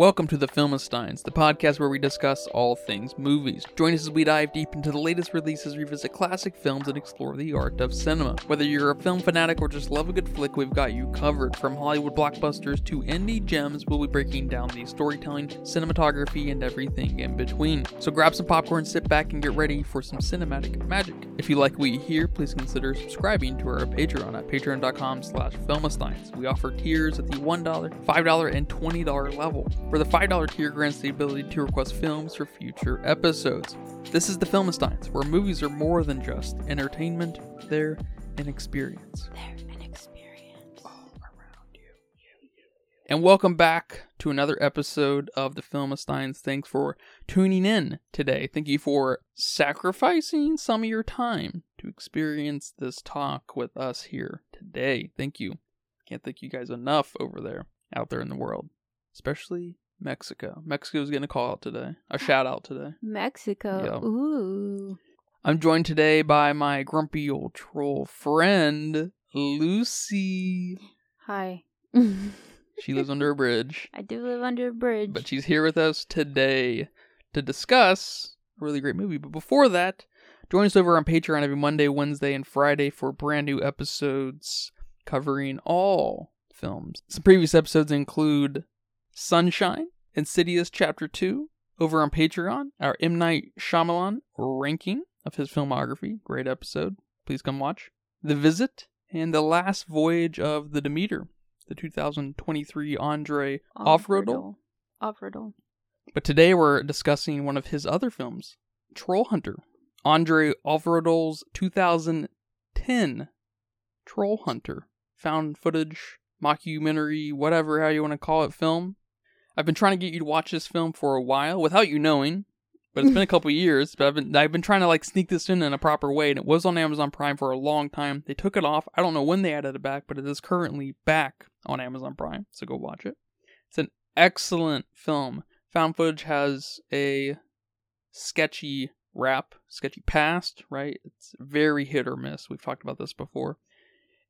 Welcome to the Filmistines, the podcast where we discuss all things movies. Join us as we dive deep into the latest releases, revisit classic films, and explore the art of cinema. Whether you're a film fanatic or just love a good flick, we've got you covered. From Hollywood blockbusters to indie gems, we'll be breaking down the storytelling, cinematography, and everything in between. So grab some popcorn, sit back, and get ready for some cinematic magic. If you like what you hear, please consider subscribing to our Patreon at patreon.com slash filmistines. We offer tiers at the $1, $5, and $20 level where the $5 tier grants the ability to request films for future episodes. This is the Filmistines, where movies are more than just entertainment, they're an experience. They're an experience. All around you. And welcome back to another episode of the Filmistines. Thanks for tuning in today. Thank you for sacrificing some of your time to experience this talk with us here today. Thank you. Can't thank you guys enough over there, out there in the world, especially Mexico. Mexico's getting a call out today, a shout out today. Mexico. Ooh. I'm joined today by my grumpy old troll friend, Lucy. Hi. She lives under a bridge, I do live under a bridge. but she's here with us today to discuss a really great movie. But before that, join us over on Patreon every Monday, Wednesday, and Friday for brand new episodes covering all films. Some previous episodes include Sunshine, Insidious Chapter 2, over on Patreon, our M. Night Shyamalan ranking of his filmography. Great episode. Please come watch. The Visit, and The Last Voyage of the Demeter, the 2023 Andre Øvredal. Øvredal. But today we're discussing one of his other films, Troll Hunter. Andre Øvredal's 2010 Troll Hunter. Found footage, mockumentary, whatever how you want to call it, film. I've been trying to get you to watch this film for a while without you knowing, but it's been a couple years. But I've been I've been trying to like sneak this in in a proper way, and it was on Amazon Prime for a long time. They took it off. I don't know when they added it back, but it is currently back on Amazon Prime. So go watch it. It's an excellent film. Found footage has a sketchy rap, sketchy past, right? It's very hit or miss. We've talked about this before.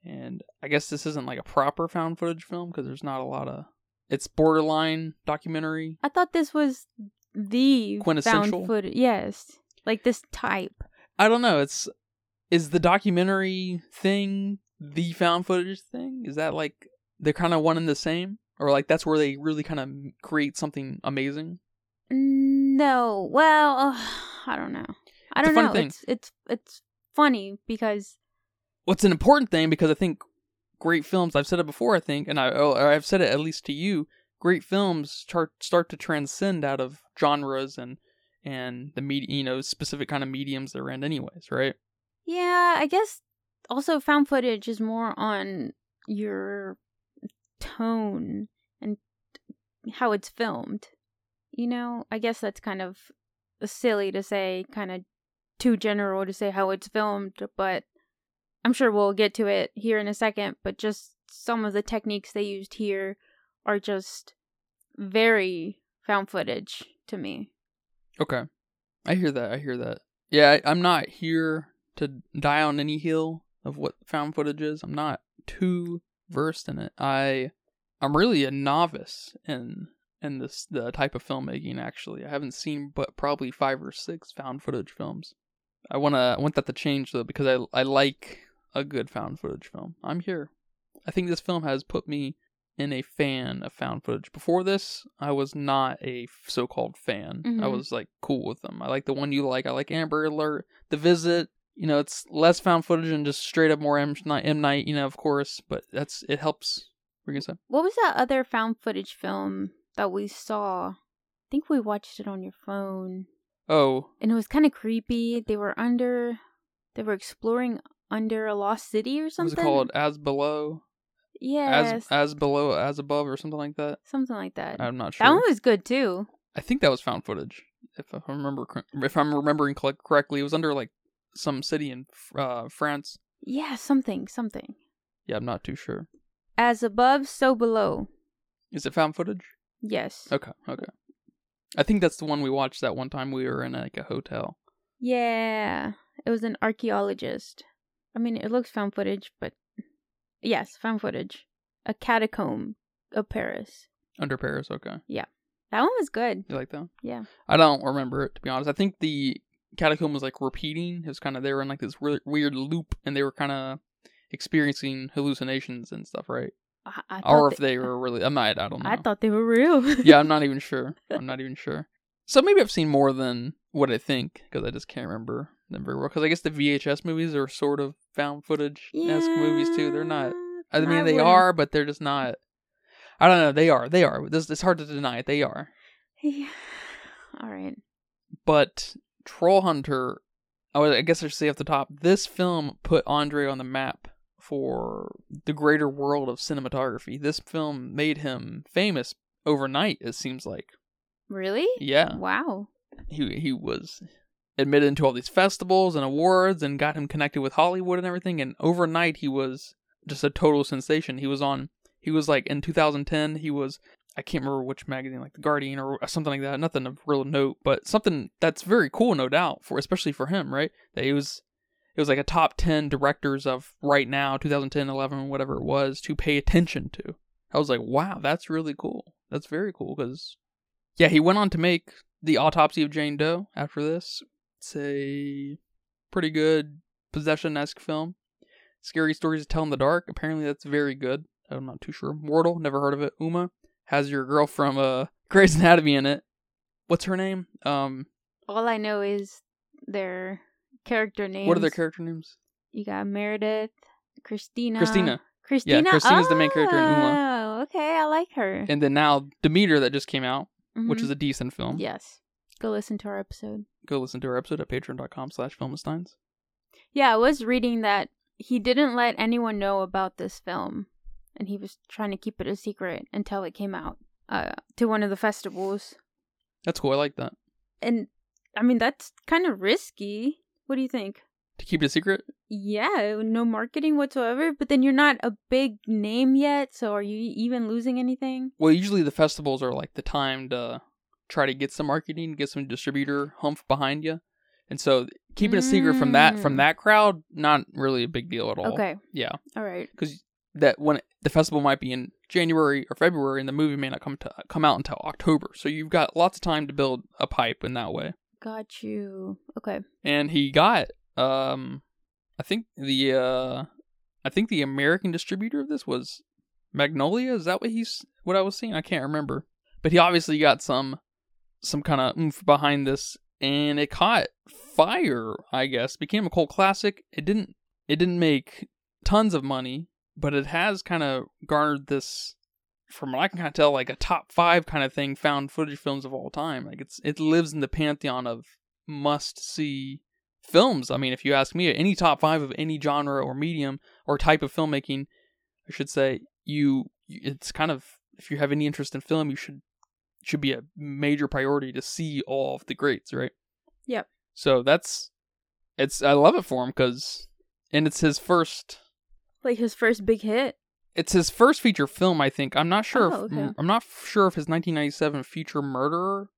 And I guess this isn't like a proper found footage film because there's not a lot of. It's borderline documentary. I thought this was the Quintessential? found footage. Yes. Like this type. I don't know. It's is the documentary thing the found footage thing? Is that like they're kind of one and the same, or like that's where they really kind of create something amazing? No. Well, uh, I don't know. I It's don't know. thing. It's it's it's funny because What's an important thing because I think great films. I've said it before. I think, and I oh, or I've said it at least to you. Great films start start to transcend out of genres and and the media, you know, specific kind of mediums they're in, anyways, right? Yeah, I guess also found footage is more on your tone and how it's filmed. You know, I guess that's kind of silly to say, kind of too general to say how it's filmed, but I'm sure we'll get to it here in a second. But just some of the techniques they used here are just very found footage to me. Okay. I hear that. I hear that. Yeah, I, I'm not here to die on any hill of what found footage is. I'm not too versed in it. I I'm really a novice in in this the type of filmmaking actually. I haven't seen but probably 5 or 6 found footage films. I want to want that to change though because I I like a good found footage film. I'm here. I think this film has put me in a fan of found footage. Before this, I was not a so-called fan. I Mhm. was like cool with them. I like the one you like. I like Amber Alert, The Visit. You know, it's less found footage and just straight up more M Night, M Night. You know, of course, but that's it helps. Were gonna say? What was that other found footage film that we saw? I think we watched it on your phone. Oh, And it was kind of creepy. They were under they were exploring under a lost city or what was something. it called? As below, Yes. as as below, as above, or something like that. something like that. I'm not sure. That one was good too. I think that was found footage. If I remember, if I'm remembering correctly, it was under like some city in uh, France. Yeah, something, something. Yeah, I'm not too sure. As above, so below. Is it found footage? Yes. Okay, okay. I think that's the one we watched that one time we were in like a hotel. Yeah. It was an archaeologist. I mean, it looks found footage, but yes, found footage. A catacomb of Paris. Under Paris, okay. Yeah. That one was good. You like that? one? Yeah. I don't remember it to be honest. I think the catacomb was like repeating. It was kind of they were in like this weird, weird loop, and they were kind of experiencing hallucinations and stuff, right? I, I Or if they were really, I might, I don't know. I thought they were real. yeah, I'm not even sure. I'm not even sure. So maybe I've seen more than what I think because I just can't remember them very well. Because I guess the VHS movies are sort of found footage esque movies too. They're not. I mean, they are, but they're just not. I don't know. They are. They are. This it's hard to deny it. They are. Yeah. All right. But Troll Hunter, I would- I guess I should say off the top, this film put Andre on the map for the greater world of cinematography. This film made him famous overnight. It seems like. Really? Yeah. Wow. he he was admitted into all these festivals and awards and got him connected with Hollywood and everything and overnight he was just a total sensation. He was on he was like in 2010 he was I can't remember which magazine like The Guardian or something like that. Nothing of real note, but something that's very cool no doubt for especially for him, right? That he was it was like a top 10 directors of right now 2010 11 whatever it was to pay attention to. I was like, "Wow, that's really cool. That's very cool cuz yeah, he went on to make the Autopsy of Jane Doe after this. It's a pretty good possession esque film. Scary Stories to Tell in the Dark. Apparently, that's very good. I'm not too sure. Mortal, never heard of it. Umma has your girl from uh, Grey's Anatomy in it. What's her name? Um, All I know is their character names. what are their character names? You got Meredith, Christina. Christina. Christina. Yeah, Christina's the main character in Umma. Oh, okay. I like her. And then now Demeter that just came out, which Mhm. is a decent film. yes. Go listen to our episode. Go listen to our episode at patreon.com slash filmistines. Yeah, I was reading that he didn't let anyone know about this film, and he was trying to keep it a secret until it came out uh, to one of the festivals. That's cool. I like that. And I mean, that's kind of risky. What do you think? To keep it a secret, Yeah, no marketing whatsoever, but then you're not a big name yet, so are you even losing anything? Well, usually the festivals are like the time to try to get some marketing, get some distributor humph behind you, and so keeping a secret from that from Mm. that crowd, not really a big deal at all. Okay, Yeah, all right. because that when the festival might be in January or February, and the movie may not come to come out until October, so you've got lots of time to build a pipe in that way. Got you. Okay. And he got, um, I think the uh, I think the American distributor of this was Magnolia. Is that what he's what I was seeing? I can't remember. But he obviously got some some kind of oomph behind this, and it caught fire. I guess became a cult classic. It didn't it didn't make tons of money, but it has kind of garnered this. From what I can kind of tell, like a top five kind of thing, found footage films of all time. Like it's it lives in the pantheon of must see films. I mean, if you ask me, any top five of any genre or medium or type of filmmaking, I should say, you it's kind of if you have any interest in film, you should should be a major priority to see all of the greats, right? Yep. So that's it's I love it for him because and it's his first Like his first big hit. it's his first feature film. I think I'm not sure. Oh, if, okay. I'm not sure if his 1997 feature Murderer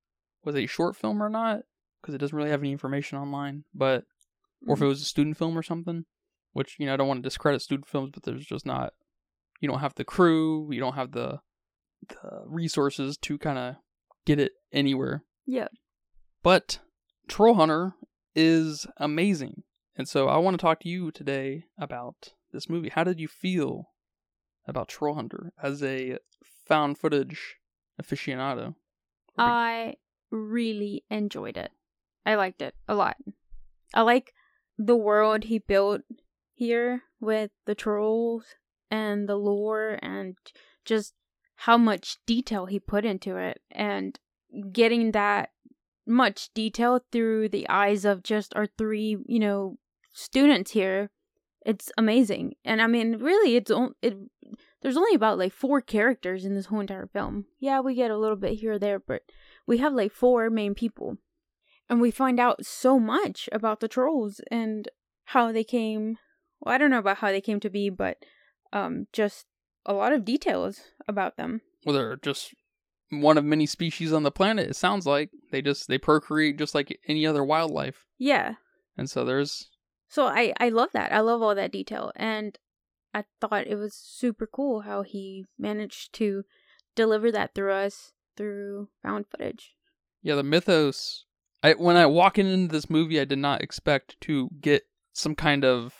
was a short film or not because it doesn't really have any information online, but or if Mm. it was a student film or something. Which you know I don't want to discredit student films, but there's just not. You don't have the crew. You don't have the the resources to kind of get it anywhere. Yeah. But Troll Hunter is amazing, and so I want to talk to you today about this movie. How did you feel about Troll Hunter as a found footage aficionado? I really enjoyed it. I liked it a lot. I like the world he built here with the trolls and the lore and just how much detail he put into it and getting that much detail through the eyes of just our three, you know, students here. It's amazing. And I mean, really it's on- it there's only about like four characters in this whole entire film. Yeah, we get a little bit here or there, but we have like four main people. And we find out so much about the trolls and how they came. Well, I don't know about how they came to be, but um just a lot of details about them. Well, they're just one of many species on the planet. It sounds like they just they procreate just like any other wildlife, Yeah. and so there's So I I love that. I love all that detail and I thought it was super cool how he managed to deliver that through us through found footage. Yeah, the mythos. I when I walk into this movie, I did not expect to get some kind of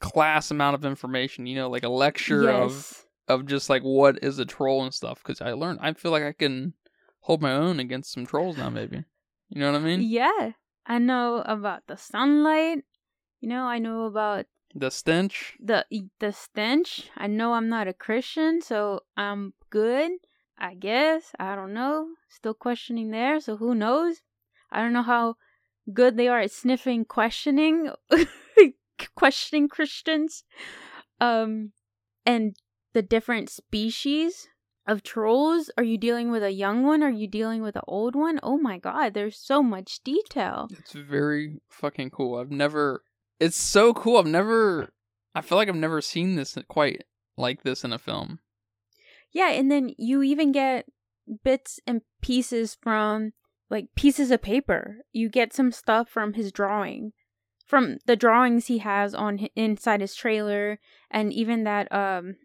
class amount of information. You know, like a lecture of yes. of just like what is a troll and stuff. Because I learned, I feel like I can hold my own against some trolls now. Maybe you know what I mean? Yeah. I know about the sunlight. You know, I know about The stench. the the stench. I know I'm not a Christian, so I'm good. I guess. I don't know. Still questioning there, so who knows? I don't know how good they are at sniffing questioning questioning Christians. Um and the different species of trolls. Are you dealing with a young one? Are you dealing with an old one? Oh my god, there's so much detail. It's very fucking cool. I've never. It's so cool. I've never. I feel like I've never seen this quite like this in a film. Yeah, and then you even get bits and pieces from like pieces of paper. You get some stuff from his drawing, from the drawings he has on inside his trailer, and even that um,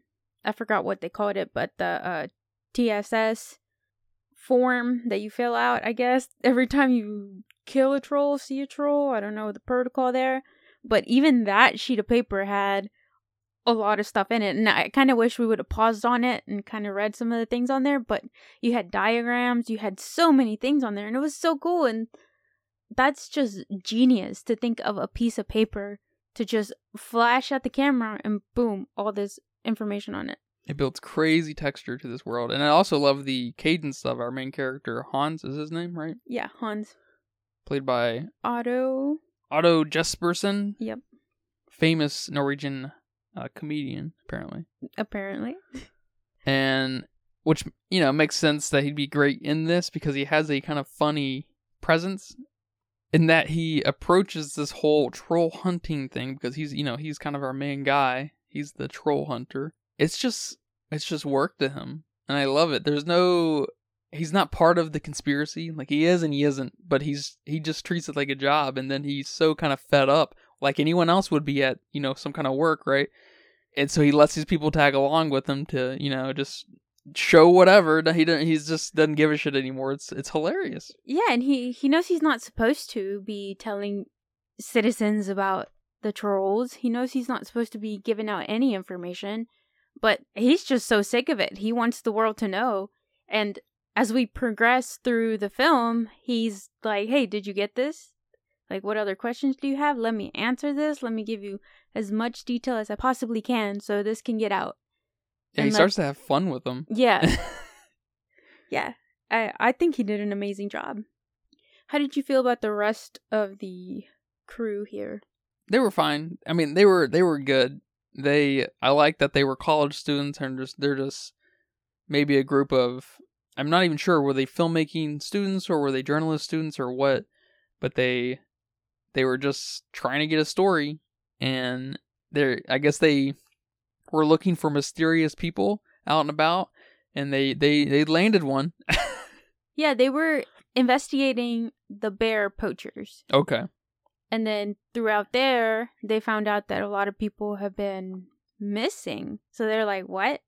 I forgot what they called it, but the uh TSS form that you fill out. I guess every time you kill a troll, see a troll. I don't know the protocol there, but even that sheet of paper had a lot of stuff in it and i kind of wish we would have paused on it and kind of read some of the things on there but you had diagrams you had so many things on there and it was so cool and that's just genius to think of a piece of paper to just flash at the camera and boom all this information on it. It builds crazy texture to this world, and I also love the cadence of our main character Hans is his name, right? yeah hans. Played by otto. Otto Jespersen, yep. Famous Norwegian uh, comedian, apparently. apparently. And which you know makes sense that he'd be great in this because he has a kind of funny presence in that he approaches this whole troll hunting thing because he's you know he's kind of our main guy he's the troll hunter. It's just it's just work to him and i love it. There's no he's not part of the conspiracy. Like he is and he isn't but he's he just treats it like a job and then he's so kind of fed up like anyone else would be at you know some kind of work right? And so he lets these people tag along with him to you know just show whatever he doesn't he's just doesn't give a shit anymore. It's it's hilarious. Yeah and he he knows he's not supposed to be telling citizens about the trolls. He knows he's not supposed to be giving out any information but he's just so sick of it. He wants the world to know. And as we progress through the film he's like hey did you get this? Like what other questions do you have? Let me answer this. Let me give you as much detail as i possibly can so this can get out. And he like- starts to have fun with them. Yeah. Yeah. I i think he did an amazing job. How did you feel about the rest of the crew here they were fine. I mean they were they were good. They i like that they were college students and just they're just maybe a group of i'm not even sure were they filmmaking students or were they journalist students or what but they they were just trying to get a story and they're i guess they were looking for mysterious people out and about and they they they landed one. Yeah they were investigating the bear poachers. Okay and then throughout there they found out that a lot of people have been missing. So they're like what?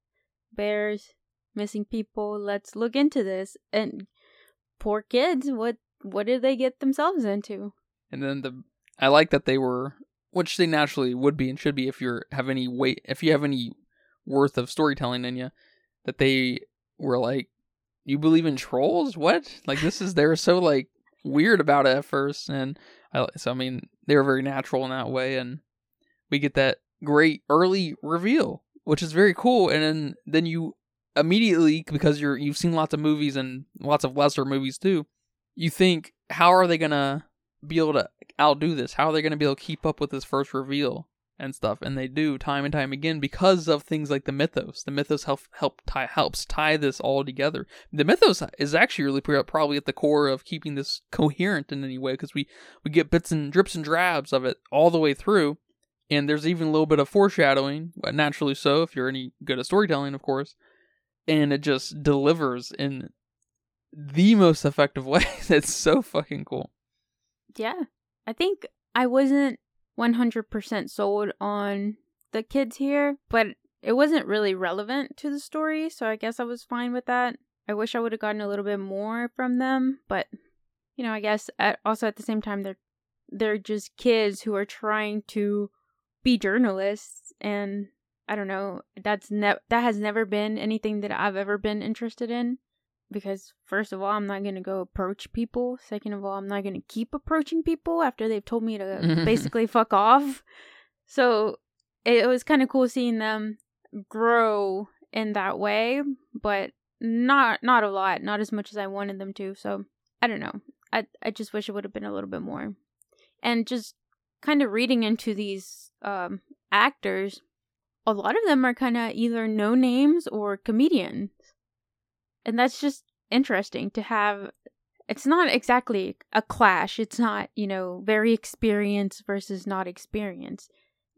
Bears missing people. Let's look into this. And poor kids what what did they get themselves into? And then the I like that they were which they naturally would be and should be if you're have any weight if you have any worth of storytelling in you that they were like you believe in trolls? What? Like this is they're so like weird about it at first and I, so I mean they were very natural in that way and we get that great early reveal which is very cool and then then you immediately because you're you've seen lots of movies and lots of lesser movies too you think how are they gonna be able to outdo this? How are they gonna be able to keep up with this first reveal and stuff and they do time and time again because of things like the mythos. The mythos help help tie helps tie this all together. The mythos is actually really probably at the core of keeping this coherent in any way because we we get bits and drips and drabs of it all the way through and there's even a little bit of foreshadowing uh, naturally so if you're any good at storytelling of course and it just delivers in the most effective way. That's so fucking cool. Yeah. I think i wasn't 100% sold on the kids here but it wasn't really relevant to the story so i guess i was fine with that. I wish I would have gotten a little bit more from them, but you know, I guess at, also at the same time they're they're just kids who are trying to be journalists and I don't know, that's ne- that has never been anything that I've ever been interested in because first of all, I'm not going to go approach people. Second of all, I'm not going to keep approaching people after they've told me to basically fuck off. So it was kind of cool seeing them grow in that way, but not not a lot, not as much as I wanted them to. So I don't know. I I just wish it would have been a little bit more. And just kind of reading into these um, actors, a lot of them are kind of either no names or comedians, and that's just interesting to have. It's not exactly a clash. It's not you know very experienced versus not experienced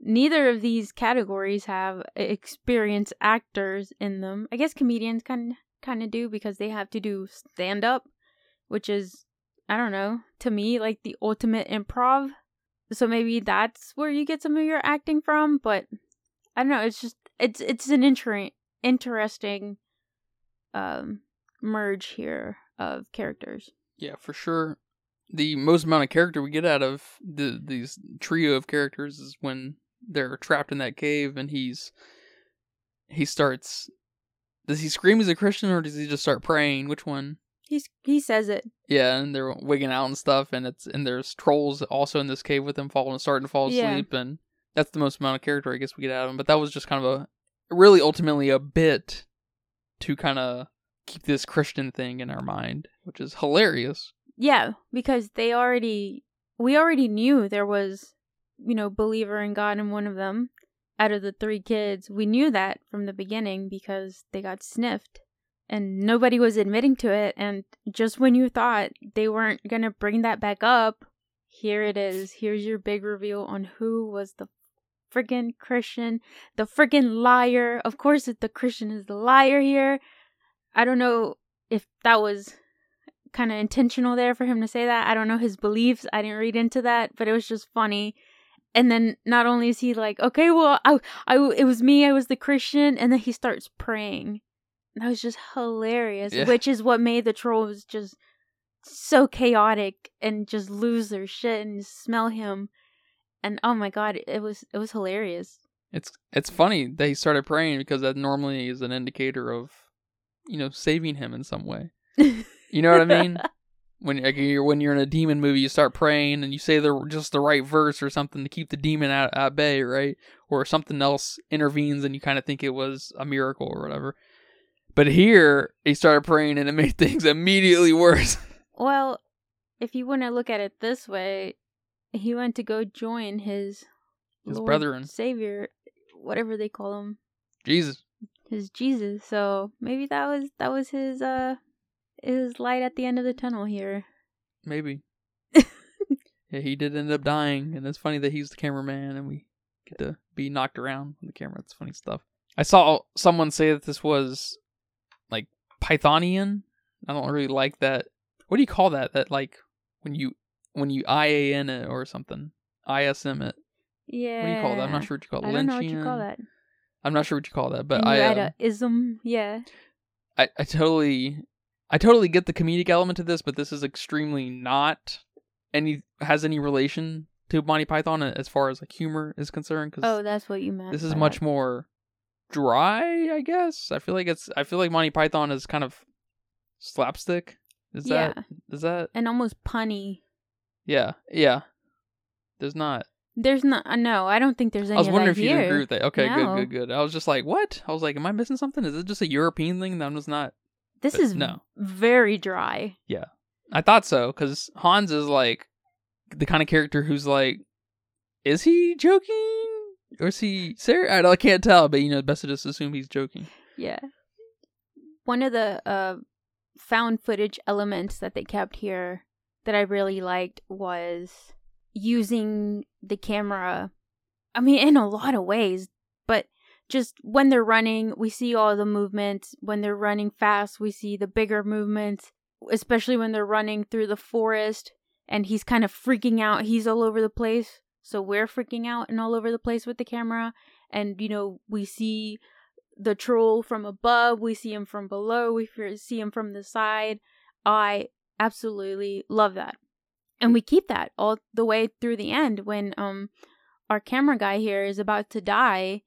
neither of these categories have experienced actors in them. I guess comedians kind kind of do because they have to do stand up, which is I don't know, to me like the ultimate improv. So maybe that's where you get some of your acting from, but I don't know, it's just it's it's an inter- interesting um merge here of characters. Yeah, for sure. The most amount of character we get out of the these trio of characters is when they're trapped in that cave and he's he starts does he scream as a Christian or does he just start praying? Which one? He's he says it. Yeah, and they're wigging out and stuff, and it's and there's trolls also in this cave with him falling starting to fall asleep, yeah. and that's the most amount of character I guess we get out of him. But that was just kind of a really ultimately a bit to kind of keep this Christian thing in our mind, which is hilarious. Yeah, because they already we already knew there was you know, believer in God in one of them out of the three kids. We knew that from the beginning because they got sniffed and nobody was admitting to it. And just when you thought they weren't going to bring that back up, here it is. Here's your big reveal on who was the friggin' Christian, the friggin' liar. Of course, the Christian is the liar here. I don't know if that was kind of intentional there for him to say that. I don't know his beliefs. I didn't read into that, but it was just funny and then not only is he like, okay, well, I, I, it was me, I was the Christian, and then he starts praying. That was just hilarious, yeah. which is what made the trolls just so chaotic and just lose their shit and smell him. And oh my god, it was it was hilarious. It's it's funny that he started praying because that normally is an indicator of, you know, saving him in some way. You know what I mean? when like, you're when you're in a demon movie, you start praying and you say the just the right verse or something to keep the demon at, at bay, right? Or something else intervenes and you kind of think it was a miracle or whatever. But here he started praying and it made things immediately worse. Well, if you want to look at it this way, he went to go join his his Lord brethren, Savior, whatever they call him, Jesus. His Jesus. So maybe that was that was his uh his light at the end of the tunnel here. Maybe. yeah, he did end up dying, and it's funny that he's the cameraman, and we get to be knocked around on the camera. It's funny stuff. I saw someone say that this was like Pythonian. I don't really like that. What do you call that? That like when you when you IAN it or something, ISM it. Yeah. What do you call that? I'm not sure what you call it. I don't know what you call that. I'm not sure what you call that, but and I uh, a ism. Yeah. I I totally I totally get the comedic element to this, but this is extremely not any has any relation to Monty Python as far as like humor is concerned. Cause oh, that's what you meant. This is much more dry, I guess. I feel like it's. I feel like Monty Python is kind of slapstick. Is yeah. that? Is that? And almost punny. Yeah, yeah. There's not. There's not. Uh, no, I don't think there's any. I was wondering if you agree with that. Okay, no. good, good, good. I was just like, what? I was like, am I missing something? Is it just a European thing that I'm just not this but is no. very dry. Yeah. I thought so cuz Hans is like the kind of character who's like is he joking or is he serious? I, I can't tell, but you know, best to just assume he's joking. Yeah. One of the uh found footage elements that they kept here that I really liked was using the camera I mean in a lot of ways, but just when they're running, we see all the movements. When they're running fast, we see the bigger movements, especially when they're running through the forest and he's kind of freaking out. He's all over the place. So we're freaking out and all over the place with the camera. And, you know, we see the troll from above, we see him from below, we see him from the side. I absolutely love that. And we keep that all the way through the end when um our camera guy here is about to die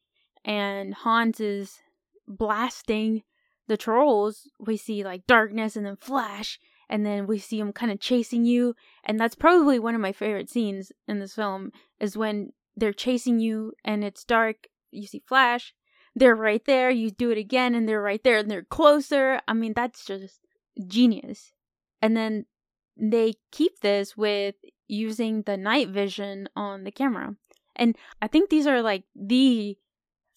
and Hans is blasting the trolls. We see like darkness and then flash and then we see him kind of chasing you and that's probably one of my favorite scenes in this film is when they're chasing you and it's dark you see flash they're right there you do it again and they're right there and they're closer i mean that's just genius and then they keep this with using the night vision on the camera. And i think these are like the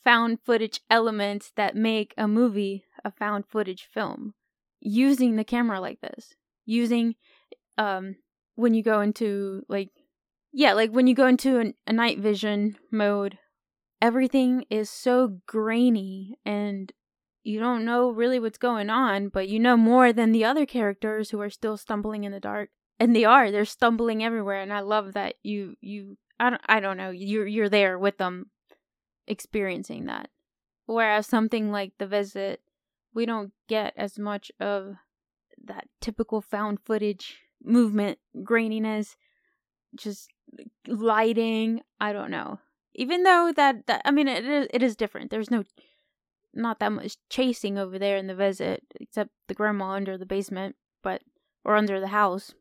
found footage elements that make a movie a found footage film using the camera like this. Using um when you go into like yeah like when you go into an, a night vision mode everything is so grainy and you don't know really what's going on but you know more than the other characters who are still stumbling in the dark. And they are they're stumbling everywhere and i love that you you i don't, I don't know you're you're there with them experiencing that. Whereas something like the visit we don't get as much of that typical found footage movement graininess just lighting i don't know. Even though that, that i mean it is, it is different. There's no not that much chasing over there in the visit except the grandma under the basement but or under the house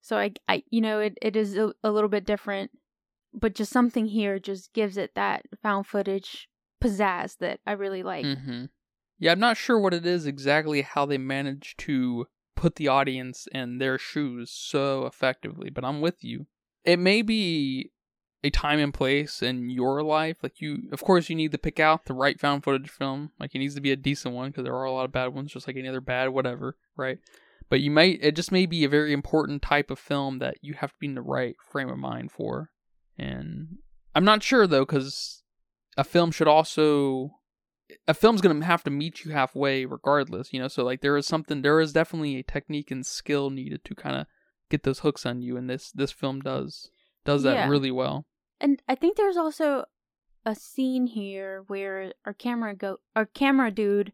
so i i you know it, it is a, a little bit different but just something here just gives it that found footage pizzazz that i really like mm-hmm. yeah i'm not sure what it is exactly how they manage to put the audience in their shoes so effectively, but I'm with you. It may be a time and place in your life. Like you, of course, you need to pick out the right found footage film. Like it needs to be a decent one because there are a lot of bad ones, just like any other bad whatever, right? But you might, it just may be a very important type of film that you have to be in the right frame of mind for. And I'm not sure though, because a film should also a film's gonna have to meet you halfway regardless, you know. So like there is something, there is definitely a technique and skill needed to kind of get those hooks on you, and this this film does does that yeah. really well. And I think there's also a scene here where our camera go our camera dude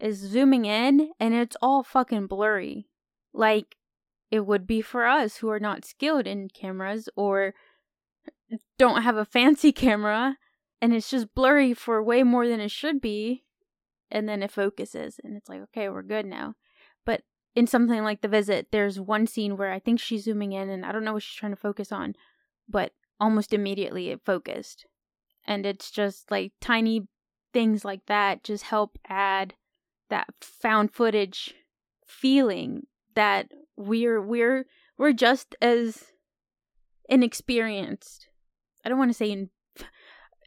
is zooming in, and it's all fucking blurry, like it would be for us who are not skilled in cameras or don't have a fancy camera and it's just blurry for way more than it should be and then it focuses and it's like okay we're good now. But in something like the visit there's one scene where i think she's zooming in and i don't know what she's trying to focus on but almost immediately it focused and it's just like tiny things like that just help add that found footage feeling that we're we're we're just as inexperienced i don't want to say in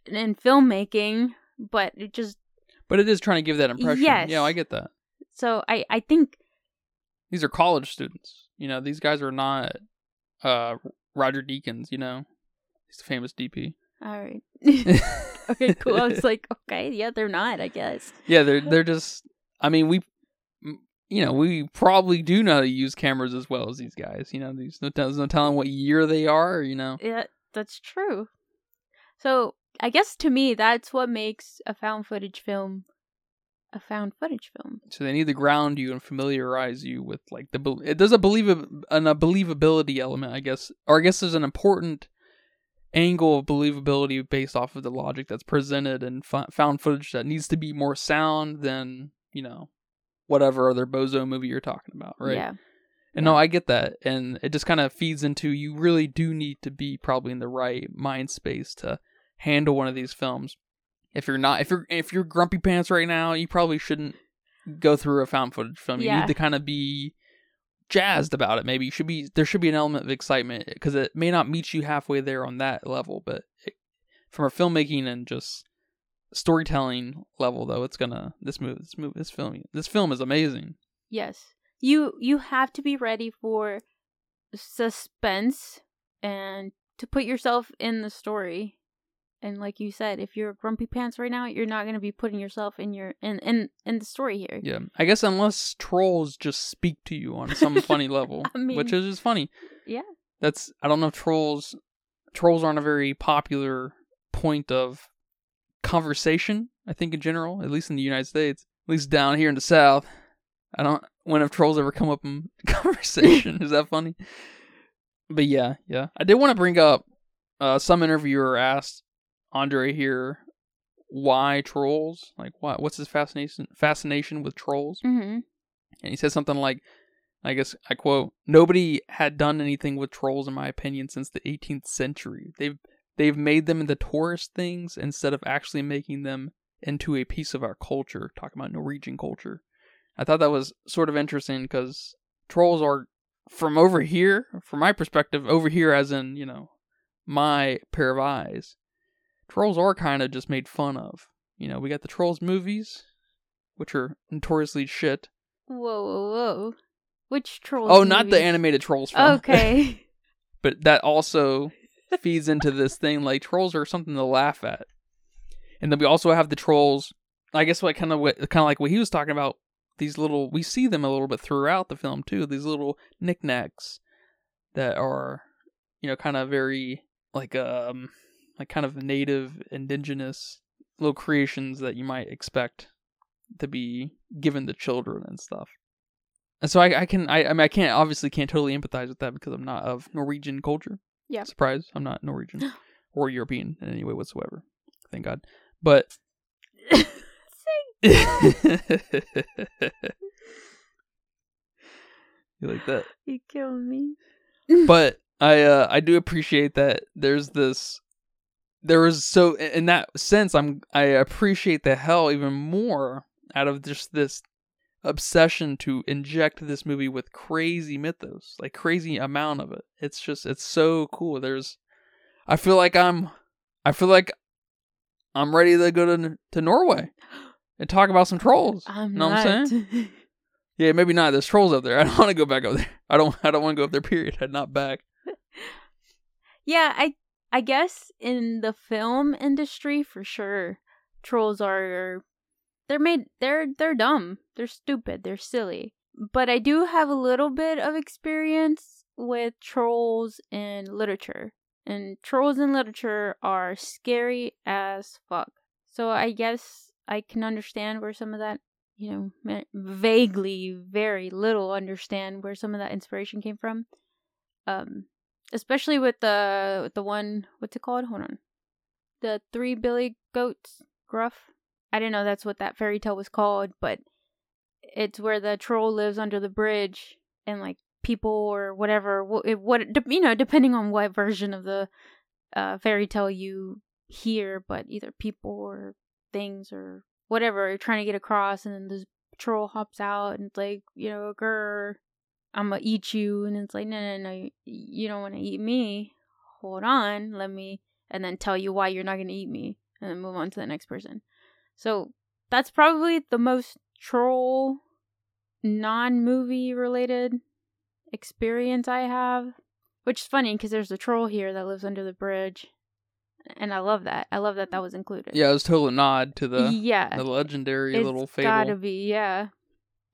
in filmmaking, but it just But it is trying to give that impression. Yes. Yeah, I get that. So I I think these are college students. You know, these guys are not uh Roger Deakins, you know. He's the famous DP. All right. okay, cool. I was like, okay, yeah, they're not, I guess. Yeah, they're they're just I mean, we you know, we probably do know how to use cameras as well as these guys. You know, there's no, there's no telling what year they are. You know. Yeah, that's true. So I guess to me that's what makes a found footage film a found footage film. So they need to ground you and familiarize you with like the it does a believe an a believability element, I guess, or I guess there's an important angle of believability based off of the logic that's presented and found footage that needs to be more sound than you know whatever other bozo movie you're talking about, right? Yeah. And yeah. no, I get that, and it just kind of feeds into you really do need to be probably in the right mind space to handle one of these films. If you're not, if you're if you're grumpy pants right now, you probably shouldn't go through a found footage film. You yeah. need to kind of be jazzed about it. Maybe you should be there should be an element of excitement because it may not meet you halfway there on that level, but it, from a filmmaking and just storytelling level, though, it's gonna this movie this movie this film this film is amazing. Yes, you you have to be ready for suspense and to put yourself in the story and like you said if you're grumpy pants right now you're not going to be putting yourself in your in in in the story here yeah i guess unless trolls just speak to you on some funny level I mean, which is just funny yeah that's i don't know if trolls trolls aren't a very popular point of conversation I think in general, at least in the United States, at least down here in the South. I don't. When have trolls ever come up in conversation? Is that funny? But yeah, yeah. I did want to bring up. Uh, some interviewer asked Andre here why trolls? Like what what's his fascination fascination with trolls? Mm-hmm. and he said something like i guess i quote nobody had done anything with trolls in my opinion since the 18th century. They've they've made them into tourist things instead of actually making them into a piece of our culture. Talking about norwegian culture. I thought that was sort of interesting because trolls are from over here from my perspective over here as in you know my pair of eyes trolls are kind of just made fun of you know we got the trolls movies which are notoriously shit Whoa, whoa, whoa! Which trolls? Oh, not the animated trolls film. Okay. but that also feeds into this thing like trolls are something to laugh at. And then we also have the trolls. I guess what kind of what kind of like what he was talking about. These little we see them a little bit throughout the film too. These little knickknacks that are you know kind of very like um like kind of native indigenous little creations that you might expect to be given to children and stuff. And so I, I can I, I mean I can't obviously can't totally empathize with that because I'm not of Norwegian culture. Yeah. Surprise, I'm not Norwegian or European in any way whatsoever. Thank God. But you like that? you kill me. but I uh I do appreciate that there's this there is so in that sense I'm I appreciate the hell even more out of just this obsession to inject this movie with crazy mythos like crazy amount of it. It's just it's so cool. There's I feel like I'm I feel like I'm ready to go to to Norway and talk about some trolls. I'm know not. what I'm saying? yeah maybe not. There's trolls up there. I don't want to go back up there. I don't I don't want to go up there period. I'm not back. Yeah, I I guess in the film industry for sure, trolls are they're made they're they're dumb. They're stupid. They're silly. But I do have a little bit of experience with trolls in literature. And trolls in literature are scary as fuck. So I guess I can understand where some of that, you know, vaguely, very little understand where some of that inspiration came from. Um, especially with the with the one what's it called? Hold on, the three billy goats, Gruff. I didn't know that's what that fairy tale was called, but it's where the troll lives under the bridge and like people or whatever. wh- it- What you know, depending on what version of the uh, fairy tale you hear, but either people or things or whatever are trying to get across, and then this troll hops out and it's like, you know, grr, I'm gonna eat you, and it's like, no, no, no, you- don't want to eat me. Hold on, let me, and then tell you why you're not gonna eat me, and then move on to the next person. So that's probably the most troll non-movie related experience I have, which is funny because there's a troll here that lives under the bridge, and I love that. I love that that was included. Yeah, it was total nod to the yeah, the legendary it's little fable. gotta be yeah,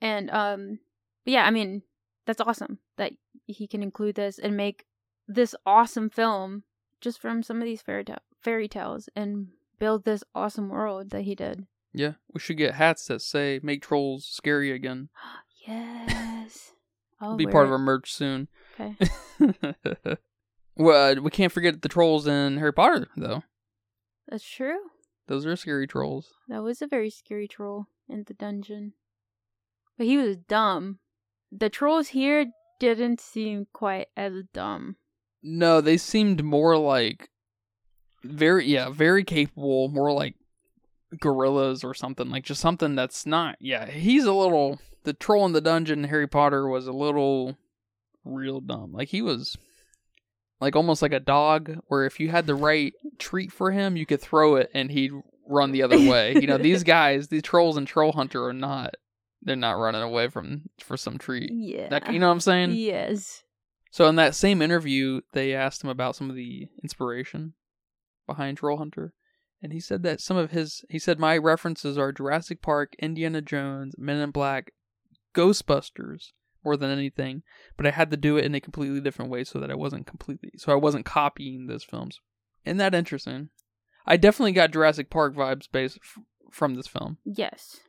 and um, but yeah, I mean that's awesome that he can include this and make this awesome film just from some of these fairy ta- fairy tales and build this awesome world that he did. Yeah, we should get hats that say "Make trolls scary again." Yes, I'll Be part of it. our merch soon. Okay. well, uh, we can't forget the trolls in Harry Potter, though. That's true. Those are scary trolls. That was a very scary troll in the dungeon. But he was dumb. The trolls here didn't seem quite as dumb. No, they seemed more like very yeah, very capable, more like gorillas or something, like just something that's not yeah, he's a little the troll in the dungeon Harry Potter was a little real dumb. Like he was like almost like a dog where if you had the right treat for him, you could throw it and he'd run the other way. you know, these guys, these trolls and troll hunter are not they're not running away from for some treat. Yeah. That you know what I'm saying? Yes. So in that same interview, they asked him about some of the inspiration behind Troll Hunter, and he said that some of his he said my references are Jurassic Park, Indiana Jones, Men in Black, Ghostbusters more than anything, but I had to do it in a completely different way so that I wasn't completely so I wasn't copying those films. Isn't that interesting? I definitely got Jurassic Park vibes based f- from this film. Yes.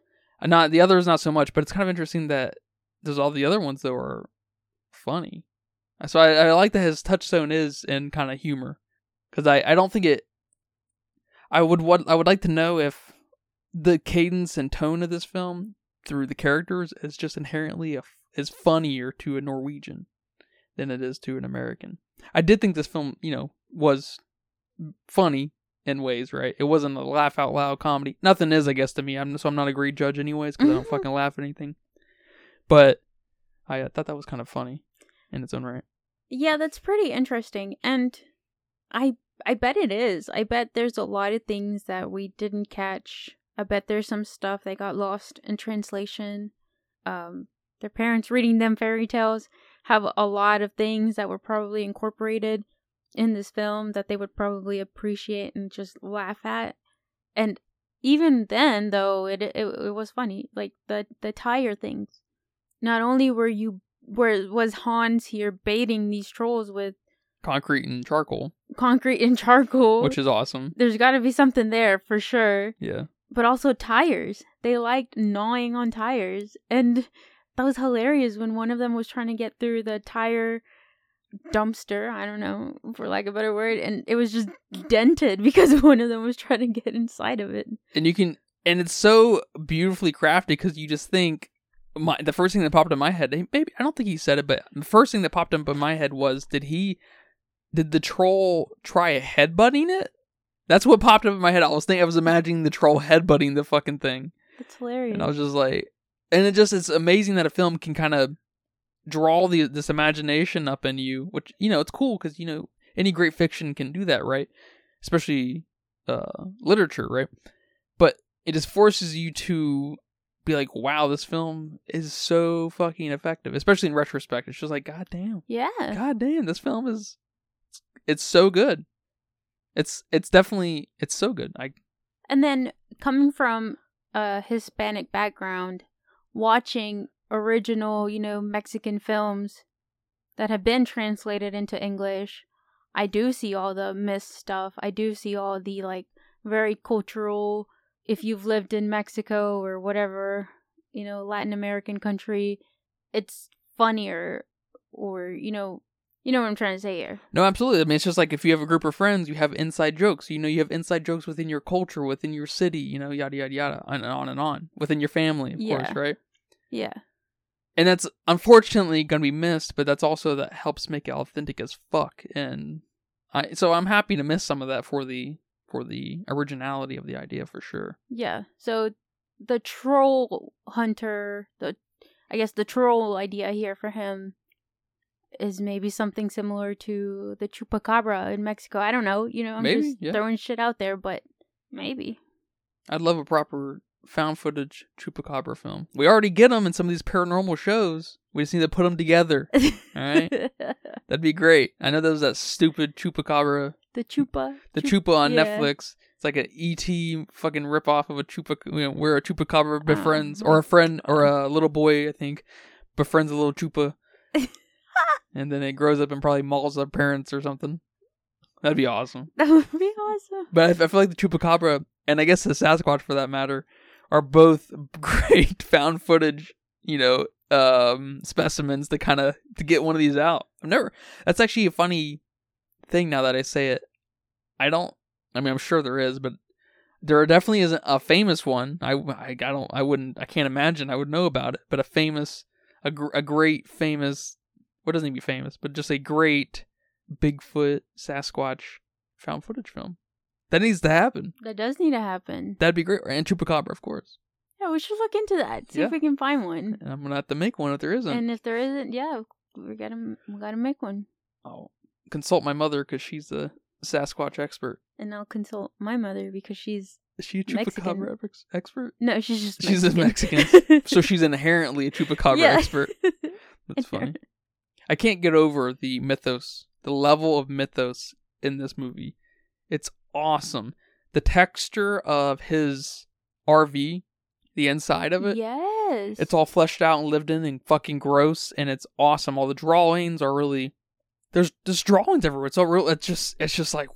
Not the others, not so much, but it's kind of interesting that there's all the other ones that were funny. So I, I like that his touchstone is in kind of humor, because I, I don't think it. I would what I would like to know if the cadence and tone of this film through the characters is just inherently a, is funnier to a Norwegian than it is to an American. I did think this film, you know, was funny in ways, right? It wasn't a laugh out loud comedy. Nothing is, I guess, to me. I'm so I'm not a great judge, anyways, because I don't fucking laugh at anything. But I uh, thought that was kind of funny in its own right. Yeah, that's pretty interesting. And I I bet it is. I bet there's a lot of things that we didn't catch. I bet there's some stuff that got lost in translation. Um their parents reading them fairy tales have a lot of things that were probably incorporated in this film that they would probably appreciate and just laugh at. And even then though it it, it was funny. Like the the tire things. Not only were you where was Hans here baiting these trolls with Concrete and charcoal, concrete and charcoal. which is awesome. There's got to be something there for sure. Yeah. But also tires. They liked gnawing on tires. And that was hilarious when one of them was trying to get through the tire dumpster, I don't know, for lack of a better word, and it was just dented because one of them was trying to get inside of it. and you can and it's so beautifully crafted because you just think my the first thing that popped in my head maybe i don't think he said it but the first thing that popped up in my head was did he did the troll try headbutting it that's what popped up in my head i was thinking i was imagining the troll headbutting the fucking thing That's hilarious. and i was just like and it just it's amazing that a film can kind of draw the this imagination up in you which you know it's cool because you know any great fiction can do that right? Especially uh literature right? But it just forces you to be like wow this film is so fucking effective especially in retrospect. It's just like god damn yeah. god damn this film is it's so good. It's it's definitely it's so good. I And then coming from a Hispanic background, watching original, you know, Mexican films that have been translated into English, I do see all the missed stuff. I do see all the like very cultural if you've lived in Mexico or whatever, you know, Latin American country, it's funnier or, you know, you know what I'm trying to say here. No, absolutely. I mean, it's just like if you have a group of friends, you have inside jokes. You know, you have inside jokes within your culture, within your city, you know, yada, yada, yada, and on and on. Within your family, of Yeah. course, right? Yeah. And that's unfortunately going to be missed, but that's also that helps make it authentic as fuck. And I, so I'm happy to miss some of that for the for the originality of the idea for sure. Yeah. So the troll hunter, the I guess the troll idea here for him is maybe something similar to the chupacabra in Mexico. I don't know. You know, I'm Maybe, just yeah. throwing shit out there, but maybe. I'd love a proper found footage chupacabra film. We already get them in some of these paranormal shows. We just need to put them together. right. That'd be great. I know there was that stupid chupacabra the chupa. the Chup- Chupa on yeah. Netflix. It's like an ET fucking ripoff of a Chupa, you know, where a chupacabra oh, befriends, Oh or a friend, or a little boy, I think, befriends a little chupa, and then it grows up and probably mauls their parents or something. That'd be awesome. That would be awesome. But I, I feel like the chupacabra, and I guess the Sasquatch for that matter, are both great found footage, you know, um, specimens to kind of to get one of these out. I've never. That's actually a funny thing now that I say it. I don't. I mean, I'm sure there is, but there definitely isn't a famous one. I, I, I don't. I wouldn't. I can't imagine. I would know about it, but a famous, a, gr- a great famous. What doesn't to be famous, but just a great Bigfoot Sasquatch found footage film. That needs to happen. That does need to happen. That'd be great. And Chupacabra, of course. Yeah, we should look into that. See Yeah. if we can find one. And I'm gonna have to make one if there isn't. And if there isn't, yeah, we gotta we gotta make one. I'll consult my mother because she's a Sasquatch expert. And I'll consult my mother because she's Is she a Chupacabra ex- expert? no, she's just She's a Mexican. So she's inherently a Chupacabra Yeah. expert. That's funny. I can't get over the mythos, the level of mythos in this movie. It's awesome. The texture of his RV, the inside of it, Yes. it's all fleshed out and lived in and fucking gross and it's awesome. All the drawings are really there's just drawings everywhere. It's all real. It's just it's just like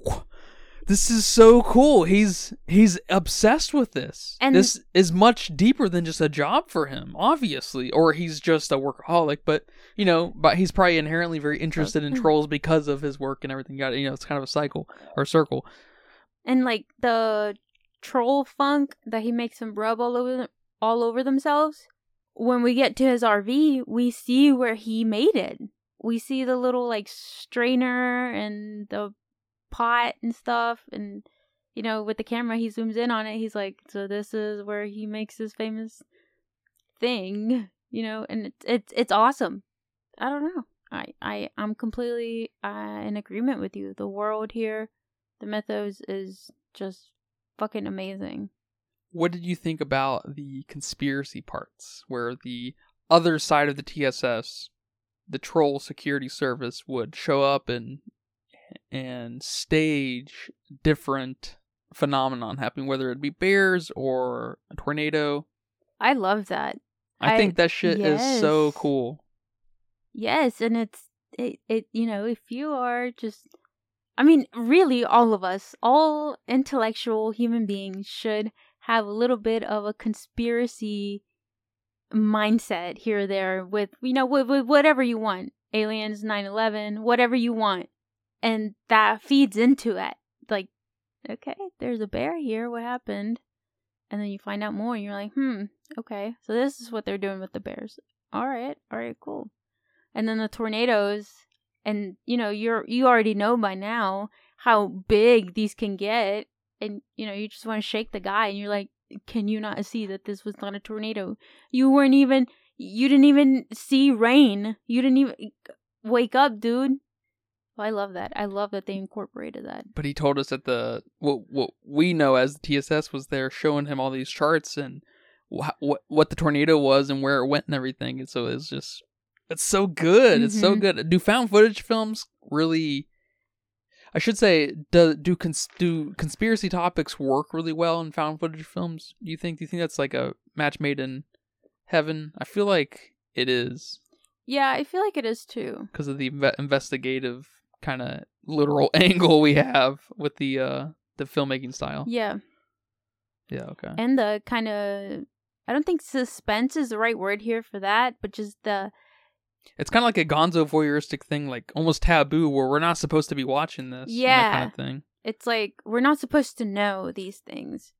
this is so cool. He's he's obsessed with this. And- this is much deeper than just a job for him, obviously. Or he's just a workaholic, but you know, but he's probably inherently very interested in trolls because of his work and everything. Got. You know, it's kind of a cycle or a circle. And like the troll funk that he makes them rub all over all over themselves. When we get to his RV, we see where he made it. We see the little like strainer and the pot and stuff and you know, with the camera he zooms in on it. He's like, "So this is where he makes his famous thing." You know, and it's it's it's awesome. I don't know. I I I'm completely uh, in agreement with you. The world here, the mythos is just fucking amazing. What did you think about the conspiracy parts where the other side of the TSS, the troll security service, would show up and and stage different phenomenon happening, whether it be bears or a tornado. I love that. I, I- think that shit is so cool. Yes, and it's it, it you know, if you are just I mean, really all of us, all intellectual human beings should have a little bit of a conspiracy mindset here or there with you know with, with whatever you want. Aliens, 9/11, whatever you want. And that feeds into it. Like, okay, there's a bear here, what happened? And then you find out more and you're like, "Hmm, okay. So this is what they're doing with the bears." All right. All right, cool and then the tornadoes and you know you're you already know by now how big these can get and you know you just want to shake the guy and you're like can you not see that this was not a tornado? You weren't even you didn't even see rain. You didn't even wake up dude. I love that. I love that they incorporated that. But he told us that the what what we know as the TSS was there showing him all these charts and wh- what what the tornado was and where it went and everything. And so it's just it's so good. It's so good. Do found footage films really? I should say, do do cons- do conspiracy topics work really well in found footage films? Do you think? Do you think that's like a match made in heaven? I feel like it is yeah i feel like it is too because of the inve- investigative kind of literal angle we have with the uh the filmmaking style. yeah Yeah, okay. and the kind of i don't think suspense is the right word here for that but just the It's kind of like a gonzo voyeuristic thing, like almost taboo, where we're not supposed to be watching this. Yeah. kind of thing. It's like we're not supposed to know these things.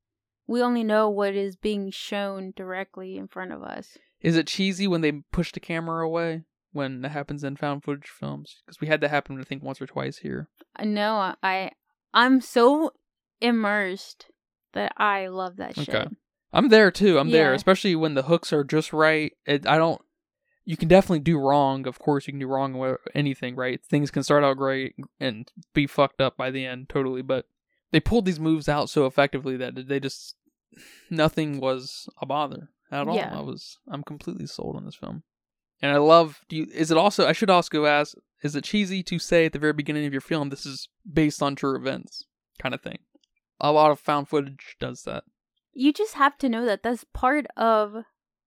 We only know what is being shown directly in front of us. Is it cheesy when they push the camera away when that happens in found footage films? Because we had that happen, I think, once or twice here. Uh, no, I I'm so immersed that I love that shit. Okay. I'm there too. I'm there, especially when the hooks are just right. It, I don't. You can definitely do wrong. Of course, you can do wrong with anything, right? Things can start out great and be fucked up by the end, totally. But they pulled these moves out so effectively that they just nothing was a bother at all. Yeah. I was I'm completely sold on this film, and I love. Do you? Is it also? I should also go ask. Is it cheesy to say at the very beginning of your film this is based on true events, kind of thing? A lot of found footage does that. You just have to know that that's part of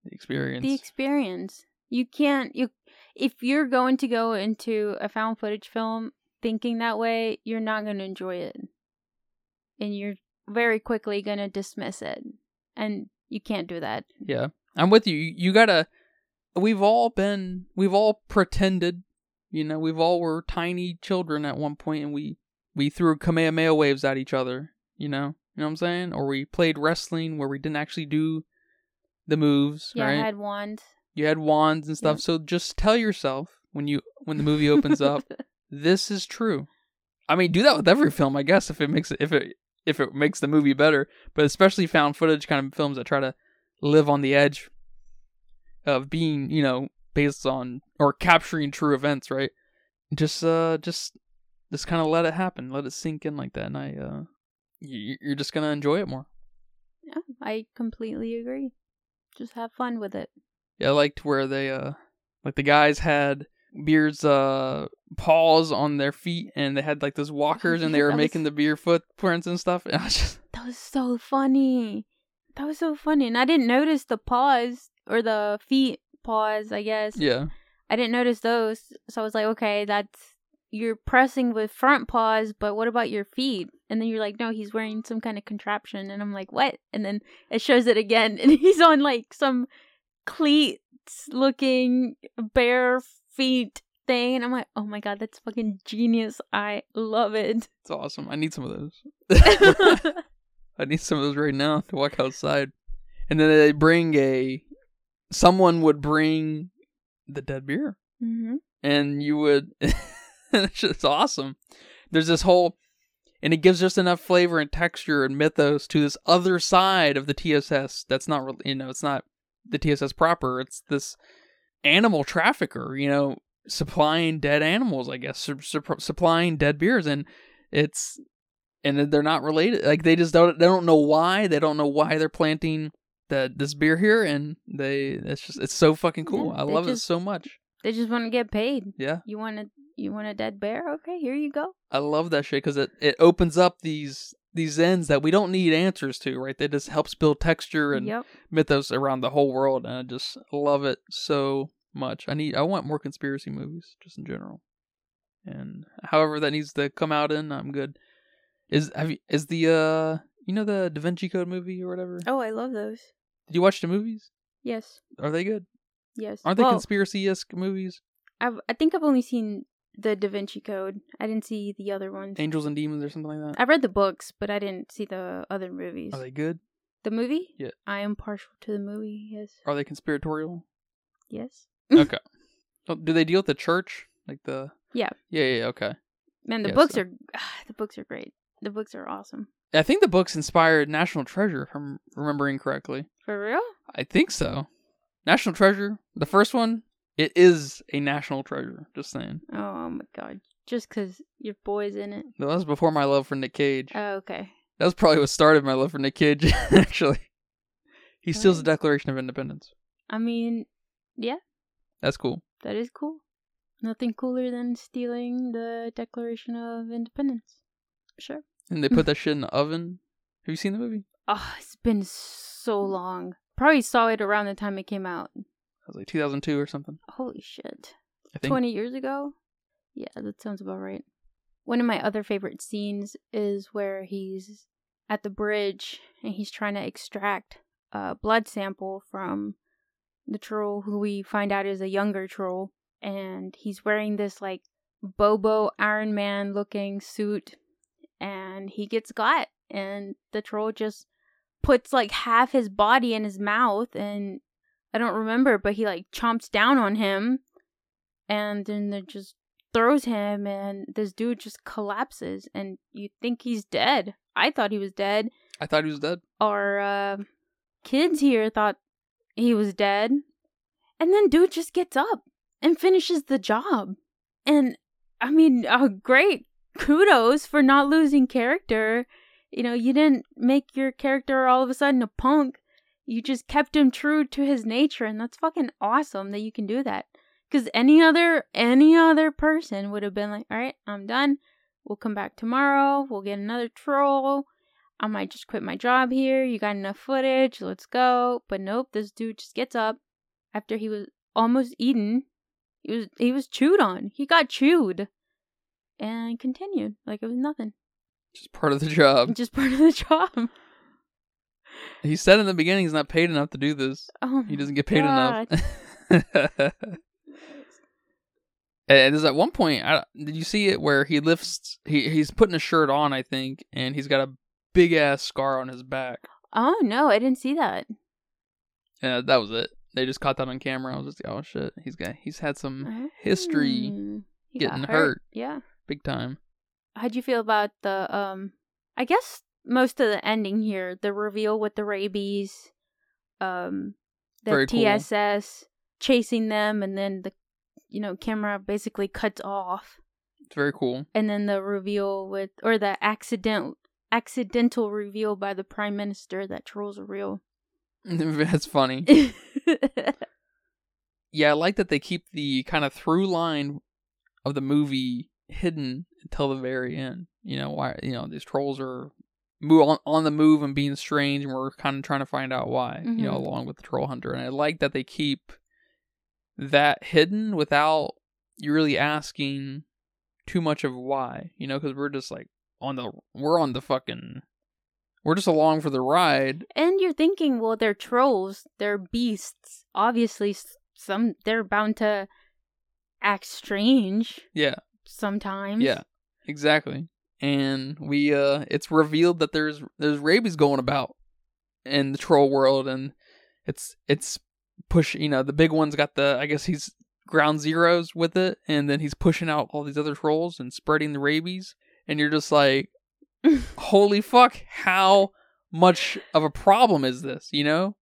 The experience. the experience. You can't you if you're going to go into a found footage film thinking that way, you're not going to enjoy it. And you're very quickly going to dismiss it. And you can't do that. Yeah, I'm with you. You you gotta. We've all been. We've all pretended. You know, we've all were tiny children at one point, and we we threw kamehameha waves at each other. You know, you know what I'm saying? Or we played wrestling where we didn't actually do the moves. Yeah, right? I had wands. You had wands and stuff. Yeah. So just tell yourself when you when the movie opens up, this is true. I mean, do that with every film, I guess, if it makes it if it if it makes the movie better. But especially found footage kind of films that try to live on the edge of being, you know, based on or capturing true events, right? Just uh, just just kind of let it happen, let it sink in like that, and I uh, you, you're just gonna enjoy it more. Yeah, I completely agree. Just have fun with it. Yeah, I liked where they uh like the guys had Beard's uh paws on their feet and they had like those walkers and they were was- making the beer footprints and stuff. And I was just That was so funny. That was so funny. And I didn't notice the paws or the feet paws, I guess. yeah. I didn't notice those. So I was like, okay, that's you're pressing with front paws, but what about your feet? And then you're like, no, he's wearing some kind of contraption. And I'm like, what? And then it shows it again. And he's on like some cleats looking bear feet thing. And I'm like, oh my God, that's fucking genius. I love it. It's awesome. I need some of those. I need some of those right now to walk outside. And then they bring a. Someone would bring the dead beer. hmm and you would it's just awesome there's this whole and it gives just enough flavor and texture and mythos to this other side of the tss that's not really you know it's not the tss proper it's this animal trafficker you know supplying dead animals i guess su- su- supplying dead beers and it's and they're not related like they just don't they don't know why they don't know why they're planting the this beer here and they it's just it's so fucking cool Yeah, i love it so much They just want to get paid. yeah You want a you want a dead bear? Okay, here you go. I love that shit because it, it opens up these these ends that we don't need answers to, right? That just helps build texture and Yep. mythos around the whole world, and I just love it so much. I need I want more conspiracy movies just in general, and however that needs to come out in, I'm good. Is have you is the uh you know the Da Vinci Code movie or whatever? Oh, I love those. Did you watch the movies? Yes. Are they good? Yes. Aren't they well, conspiracy esque movies? I've, I think I've only seen the Da Vinci Code. I didn't see the other ones. Angels and Demons or something like that? I've read the books, but I didn't see the other movies. Are they good? The movie? Yeah. I am partial to the movie. Yes. Are they conspiratorial? Yes. okay. Oh, do they deal with the church? Like the Yeah. Yeah, yeah, yeah, okay. Man, the Yeah, books so- are the books are great. The books are awesome. I think the books inspired National Treasure, if I'm remembering correctly. For real? I think so. National Treasure, the first one, it is a national treasure. Just saying. Oh my god. Just because your boy's in it. That was before my love for Nick Cage. Oh, okay. that was probably what started my love for Nick Cage, actually. He steals the Declaration of Independence. I mean, yeah, That's cool. that is cool. Nothing cooler than stealing the Declaration of Independence. Sure. And they put that shit in the oven. Have you seen the movie? Oh, it's been so long. Probably saw it around the time it came out. Was like 2002 or something. Holy shit. I think. 20 years ago? Yeah, that sounds about right. One of my other favorite scenes is where he's at the bridge and he's trying to extract a blood sample from the troll who we find out is a younger troll. And he's wearing this like Bobo Iron Man looking suit and he gets got and the troll just puts like half his body in his mouth and I don't remember, but he like chomps down on him and then it just throws him and this dude just collapses and you think he's dead. I thought he was dead. I thought he was dead. Our uh, kids here thought he was dead. And then dude just gets up and finishes the job. And I mean, uh, great kudos for not losing character. You know, you didn't make your character all of a sudden a punk. You just kept him true to his nature, and that's fucking awesome that you can do that. Because any other any other person would have been like, "All right, I'm done. We'll come back tomorrow. We'll get another troll. I might just quit my job here. You got enough footage. Let's go." But nope, this dude just gets up after he was almost eaten. He was he was chewed on. He got chewed, and continued like it was nothing. Just part of the job. Just part of the job. He said in the beginning he's not paid enough to do this. Oh, He doesn't get paid God. enough. and there's at one point, I, did you see it where he lifts? He he's putting a shirt on, I think, and he's got a big ass scar on his back. Oh no, I didn't see that. Yeah, that was it. They just caught that on camera. I was just, oh shit, he's got he's had some history Mm, getting got hurt. Yeah. big time. How'd you feel about the um? I guess most of the ending here, the reveal with the rabies, um, the Very cool. TSS chasing them, and then the, you know, camera basically cuts off, It's very cool. and then the reveal with or the accident accidental reveal by the prime minister that trolls are real. That's funny. yeah, I like that they keep the kind of through line of the movie hidden until the very end. You know why? You know these trolls are move on, on the move and being strange, and we're kind of trying to find out why. You know, Mhm. along with the troll hunter, and I like that they keep that hidden without you really asking too much of why. You know, because we're just like, on the we're on the fucking we're just along for the ride. And you're thinking, well, they're trolls, they're beasts. Obviously, some they're bound to act strange Yeah. sometimes. Yeah. Exactly. And we uh it's revealed that there's there's rabies going about in the troll world and it's it's push you know, the big one's got the I guess he's ground zeros with it and then he's pushing out all these other trolls and spreading the rabies and you're just like holy fuck how much of a problem is this? You know?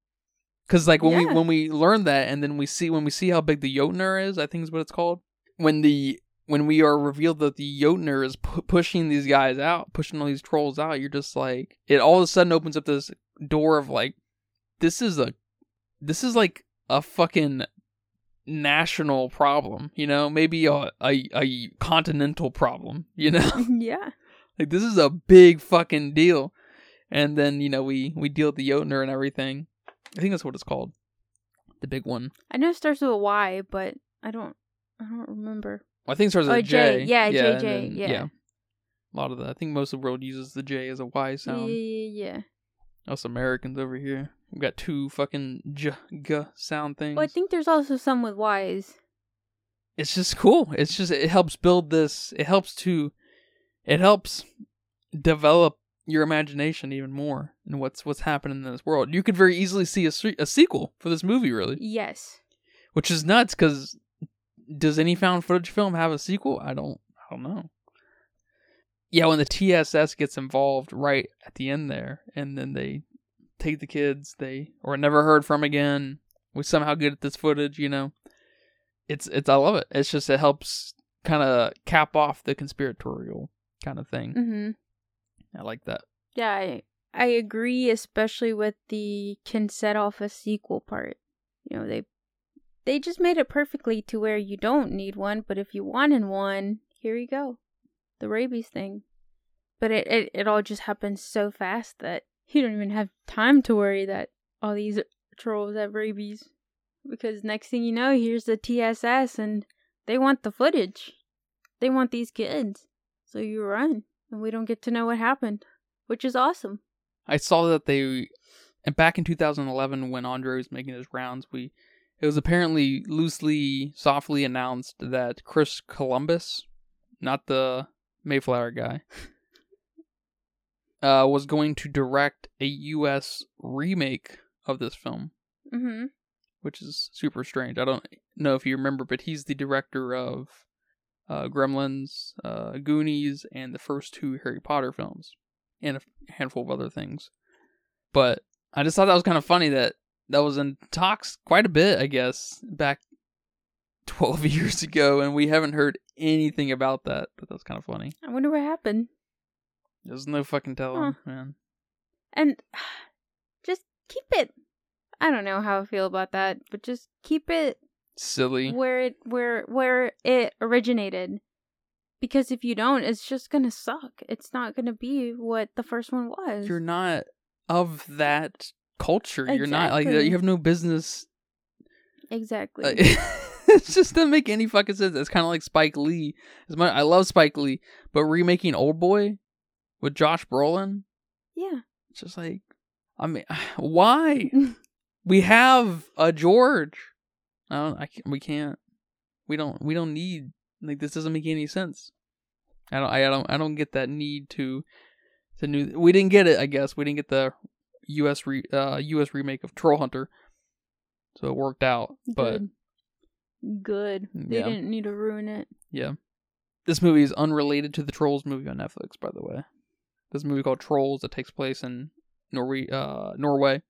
Because like when we when we learn that and then we see when we see how big the Jotnar is i think is what it's called when the when we are revealed that the Jotnar is pu- pushing these guys out pushing all these trolls out you're just like it all of a sudden opens up this door of like this is a this is like a fucking national problem you know maybe a a, a continental problem you know yeah. like this is a big fucking deal. And then, you know, we we deal with the Jotnar and everything. I think that's what it's called. The big one. I know it starts with a Y, but I don't I don't remember. I think it starts with Oh, a J. J. Yeah, and JJ, then- yeah. A lot of the I think most of the world uses the J as a Y sound. yeah, yeah. Us Americans over here. We've got two fucking J G sound things. Well, I think there's also some with Y's. it's just cool. It's just it helps build this. It helps to, it helps develop your imagination even more and what's what's happening in this world. You could very easily see a, a sequel for this movie, really, Yes. which is nuts. Because does any found footage film have a sequel? I don't. I don't know. Yeah, when the TSS gets involved right at the end there, and then they take the kids, they or never heard from again. We somehow get at this footage, you know. It's it's I love it. It's just it helps kind of cap off the conspiratorial kind of thing. Mhm. I like that. Yeah, I I agree especially with the can set off a sequel part. You know, they they just made it perfectly to where you don't need one, but if you wanted one, here you go. The rabies thing. But it, it, it all just happens so fast that you don't even have time to worry that all these trolls have rabies. Because next thing you know, here's the TSS and they want the footage. They want these kids. So you run. And we don't get to know what happened. Which is awesome. I saw that they, and back in 2011 when Andre was making his rounds, we, it was apparently loosely, softly announced that Chris Columbus, not the Mayflower guy, uh, was going to direct a U.S. remake of this film, Mm-hmm. which is super strange. I don't know if you remember, but he's the director of uh, Gremlins, uh, Goonies, and the first two Harry Potter films, and a handful of other things. But I just thought that was kind of funny that that was in talks quite a bit, I guess, back 12 years ago, and we haven't heard anything about that. But that's kind of funny. I wonder what happened. There's no fucking telling, man. And just keep it. I don't know how I feel about that, but just keep it Silly. where it where where it originated. Because if you don't, it's just gonna suck. It's not gonna be what the first one was. You're not of that culture. You're not like you have no business exactly. Uh, it just doesn't make any fucking sense. It's kind of like Spike Lee. As much I love Spike Lee, but remaking Old Boy with Josh Brolin, yeah. it's just like, I mean, why? we have a George. I don't. I can't, we can't. We don't. We don't need. Like this doesn't make any sense. I don't. I don't. I don't get that need to. To new. We didn't get it. I guess we didn't get the U.S. Re, uh U.S. remake of Troll Hunter, so it worked out. But Good. Good. They Yeah. didn't need to ruin it. Yeah. This movie is unrelated to the Trolls movie on Netflix, by the way. This movie called Trolls that takes place in Norway, uh, Norway,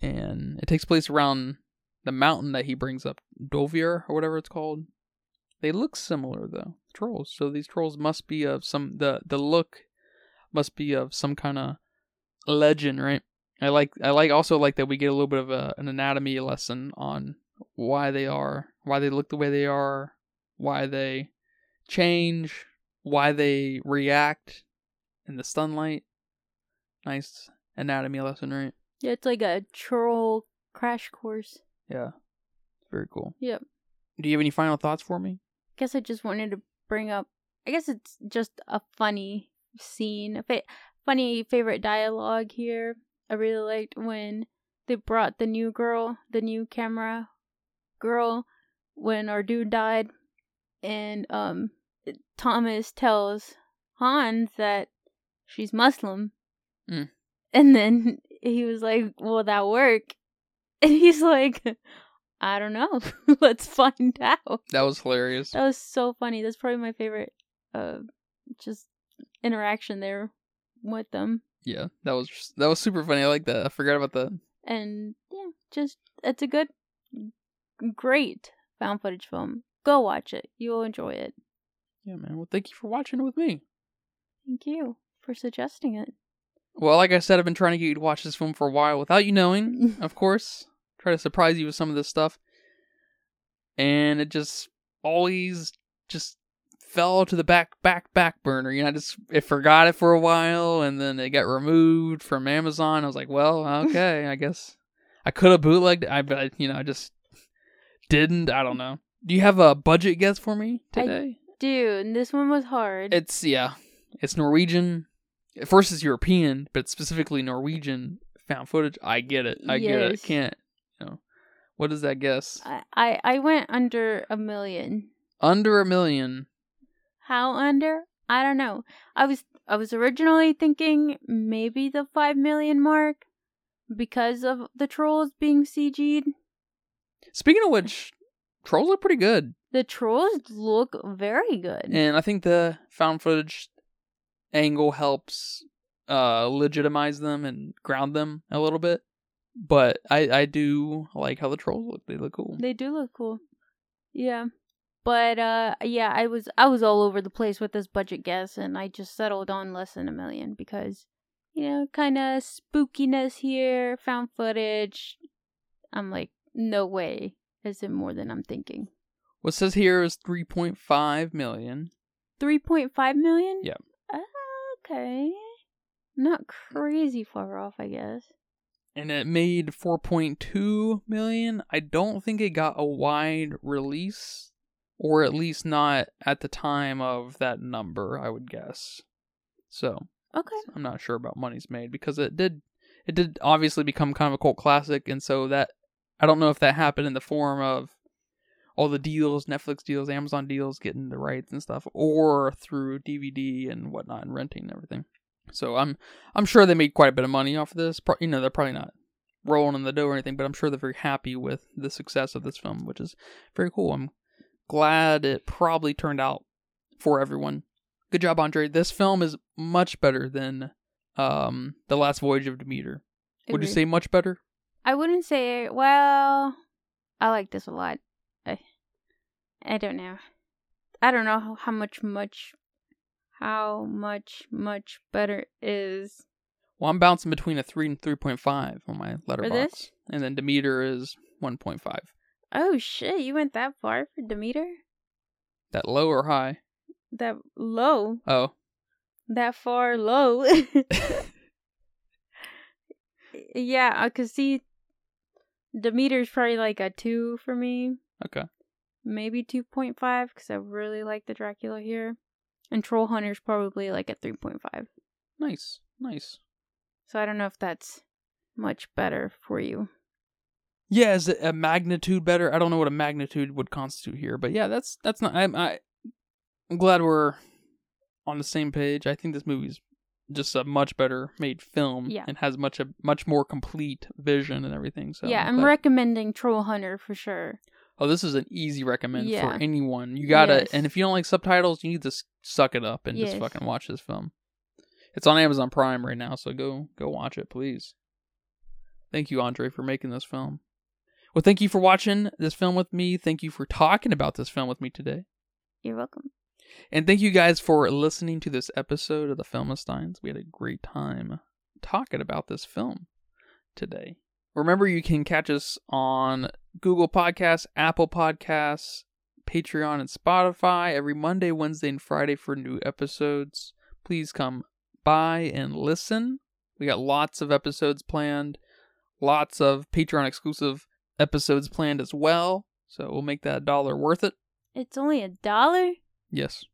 and it takes place around the mountain that he brings up, Dovre or whatever it's called. They look similar though, trolls. So these trolls must be of some the the look must be of some kind of legend, right? I like I like also like that we get a little bit of a, an anatomy lesson on why they are, why they look the way they are, why they change, why they react in the sunlight. Nice anatomy lesson, right? Yeah, it's like a troll crash course. Yeah. Very cool. Yep. Do you have any final thoughts for me? I guess I just wanted to bring up. I guess it's just a funny scene. A fa- funny favorite dialogue here. I really liked when they brought the new girl, the new camera girl, when our dude died, and um, Thomas tells Hans that she's Muslim, Mm. and then he was like, "Will that work?" And he's like, "I don't know. Let's find out." That was hilarious. That was so funny. That's probably my favorite, uh, just interaction there with them. Yeah, that was that was super funny. I like that. I forgot about that. and yeah, just it's a good, great found footage film. Go watch it; you'll enjoy it. Yeah, man. Well, thank you for watching it with me. Thank you for suggesting it. Well, like I said, I've been trying to get you to watch this film for a while without you knowing, of course. Try to surprise you with some of this stuff. And it just always just fell to the back back back burner. You know, I just it forgot it for a while and then it got removed from Amazon. I was like, well, okay, I guess I could have bootlegged it. I but you know, I just didn't. I don't know. Do you have a budget guess for me I- today? Dude, this one was hard. It's yeah, it's Norwegian. At first, it's European, but specifically Norwegian found footage. I get it. I get it. Yes. Can't you know? What is that guess? I, I I went under a million. Under a million. How under? I don't know. I was I was originally thinking maybe the five million mark because of the trolls being CG'd. Speaking of which, trolls look pretty good, The trolls look very good. and I think the found footage angle helps uh legitimize them and ground them a little bit. But I I do like how the trolls look. They look cool. They do look cool. Yeah. But uh yeah, I was I was all over the place with this budget guess and I just settled on less than a million because you know, kind of spookiness here, found footage. I'm like, no way is it more than I'm thinking. What says here is three point five million. 3.5 million? Yeah. Okay. Not crazy far off, I guess. and it made 4.2 million. I don't think it got a wide release or at least not at the time of that number, I would guess. So, Okay. I'm not sure about money's made because it did it did obviously become kind of a cult classic and so that I don't know if that happened in the form of all the deals, Netflix deals, Amazon deals, getting the rights and stuff, or through DVD and whatnot and renting and everything. So I'm I'm sure they made quite a bit of money off of this. Pro- you know, they're probably not rolling in the dough or anything, but I'm sure they're very happy with the success of this film, which is very cool. I'm glad it probably turned out for everyone. Good job, Andre. This film is much better than um The Last Voyage of Demeter. Would you say much better? I wouldn't say. Well, I like this a lot. I, I don't know. I don't know how, much much, how much much better is. Well, I'm bouncing between a 3 and 3.5 on my Letterboxd. And then Demeter is 1.5. Oh shit! You went that far for Demeter? That low or high? That low? Oh. That far low? yeah, I could see. Demeter's probably like a two for me. Okay. maybe 2.5 because I really like the Dracula here. And Troll Hunter's probably like a 3.5. Nice. Nice. So I don't know if that's much better for you. Yeah, is it a magnitude better? I don't know what a magnitude would constitute here, but yeah, that's that's not. I'm I, I'm glad we're on the same page. I think this movie's just a much better made film, Yeah. and has much a much more complete vision and everything. So yeah, I'm glad- recommending Troll Hunter for sure. oh, this is an easy recommend Yeah. for anyone. You gotta, Yes. and if you don't like subtitles, you need to suck it up and just fucking watch this film. It's on Amazon Prime right now, so go go watch it, please. Thank you, Andre, for making this film. Well, thank you for watching this film with me. Thank you for talking about this film with me today. You're welcome. And thank you guys for listening to this episode of the Filmistines. We had a great time talking about this film today. Remember, you can catch us on Google Podcasts, Apple Podcasts, Patreon, and Spotify every Monday, Wednesday, and Friday for new episodes. Please come by and listen. We got lots of episodes planned, lots of Patreon exclusive episodes planned as well. So we'll make that dollar worth it. It's only a dollar? Yes.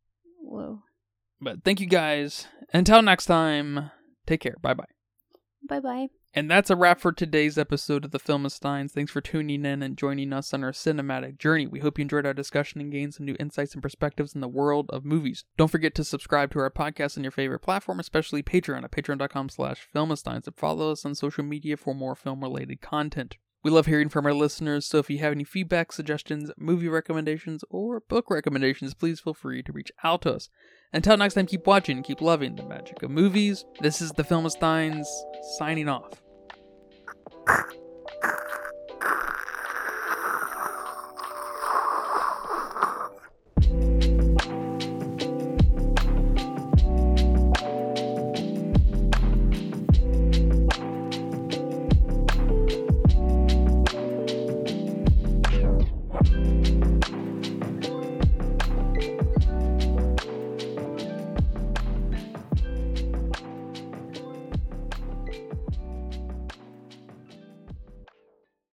Whoa. But thank you guys. Until next time, take care. Bye bye. Bye bye. And that's a wrap for today's episode of the Filmistines. Thanks for tuning in and joining us on our cinematic journey. We hope you enjoyed our discussion and gained some new insights and perspectives in the world of movies. Don't forget to subscribe to our podcast on your favorite platform, especially Patreon at patreon.com slash filmistines, and follow us on social media for more film-related content. We love hearing from our listeners, so if you have any feedback, suggestions, movie recommendations, or book recommendations, please feel free to reach out to us. Until next time, keep watching keep loving the magic of movies. This is the Filmistines signing off.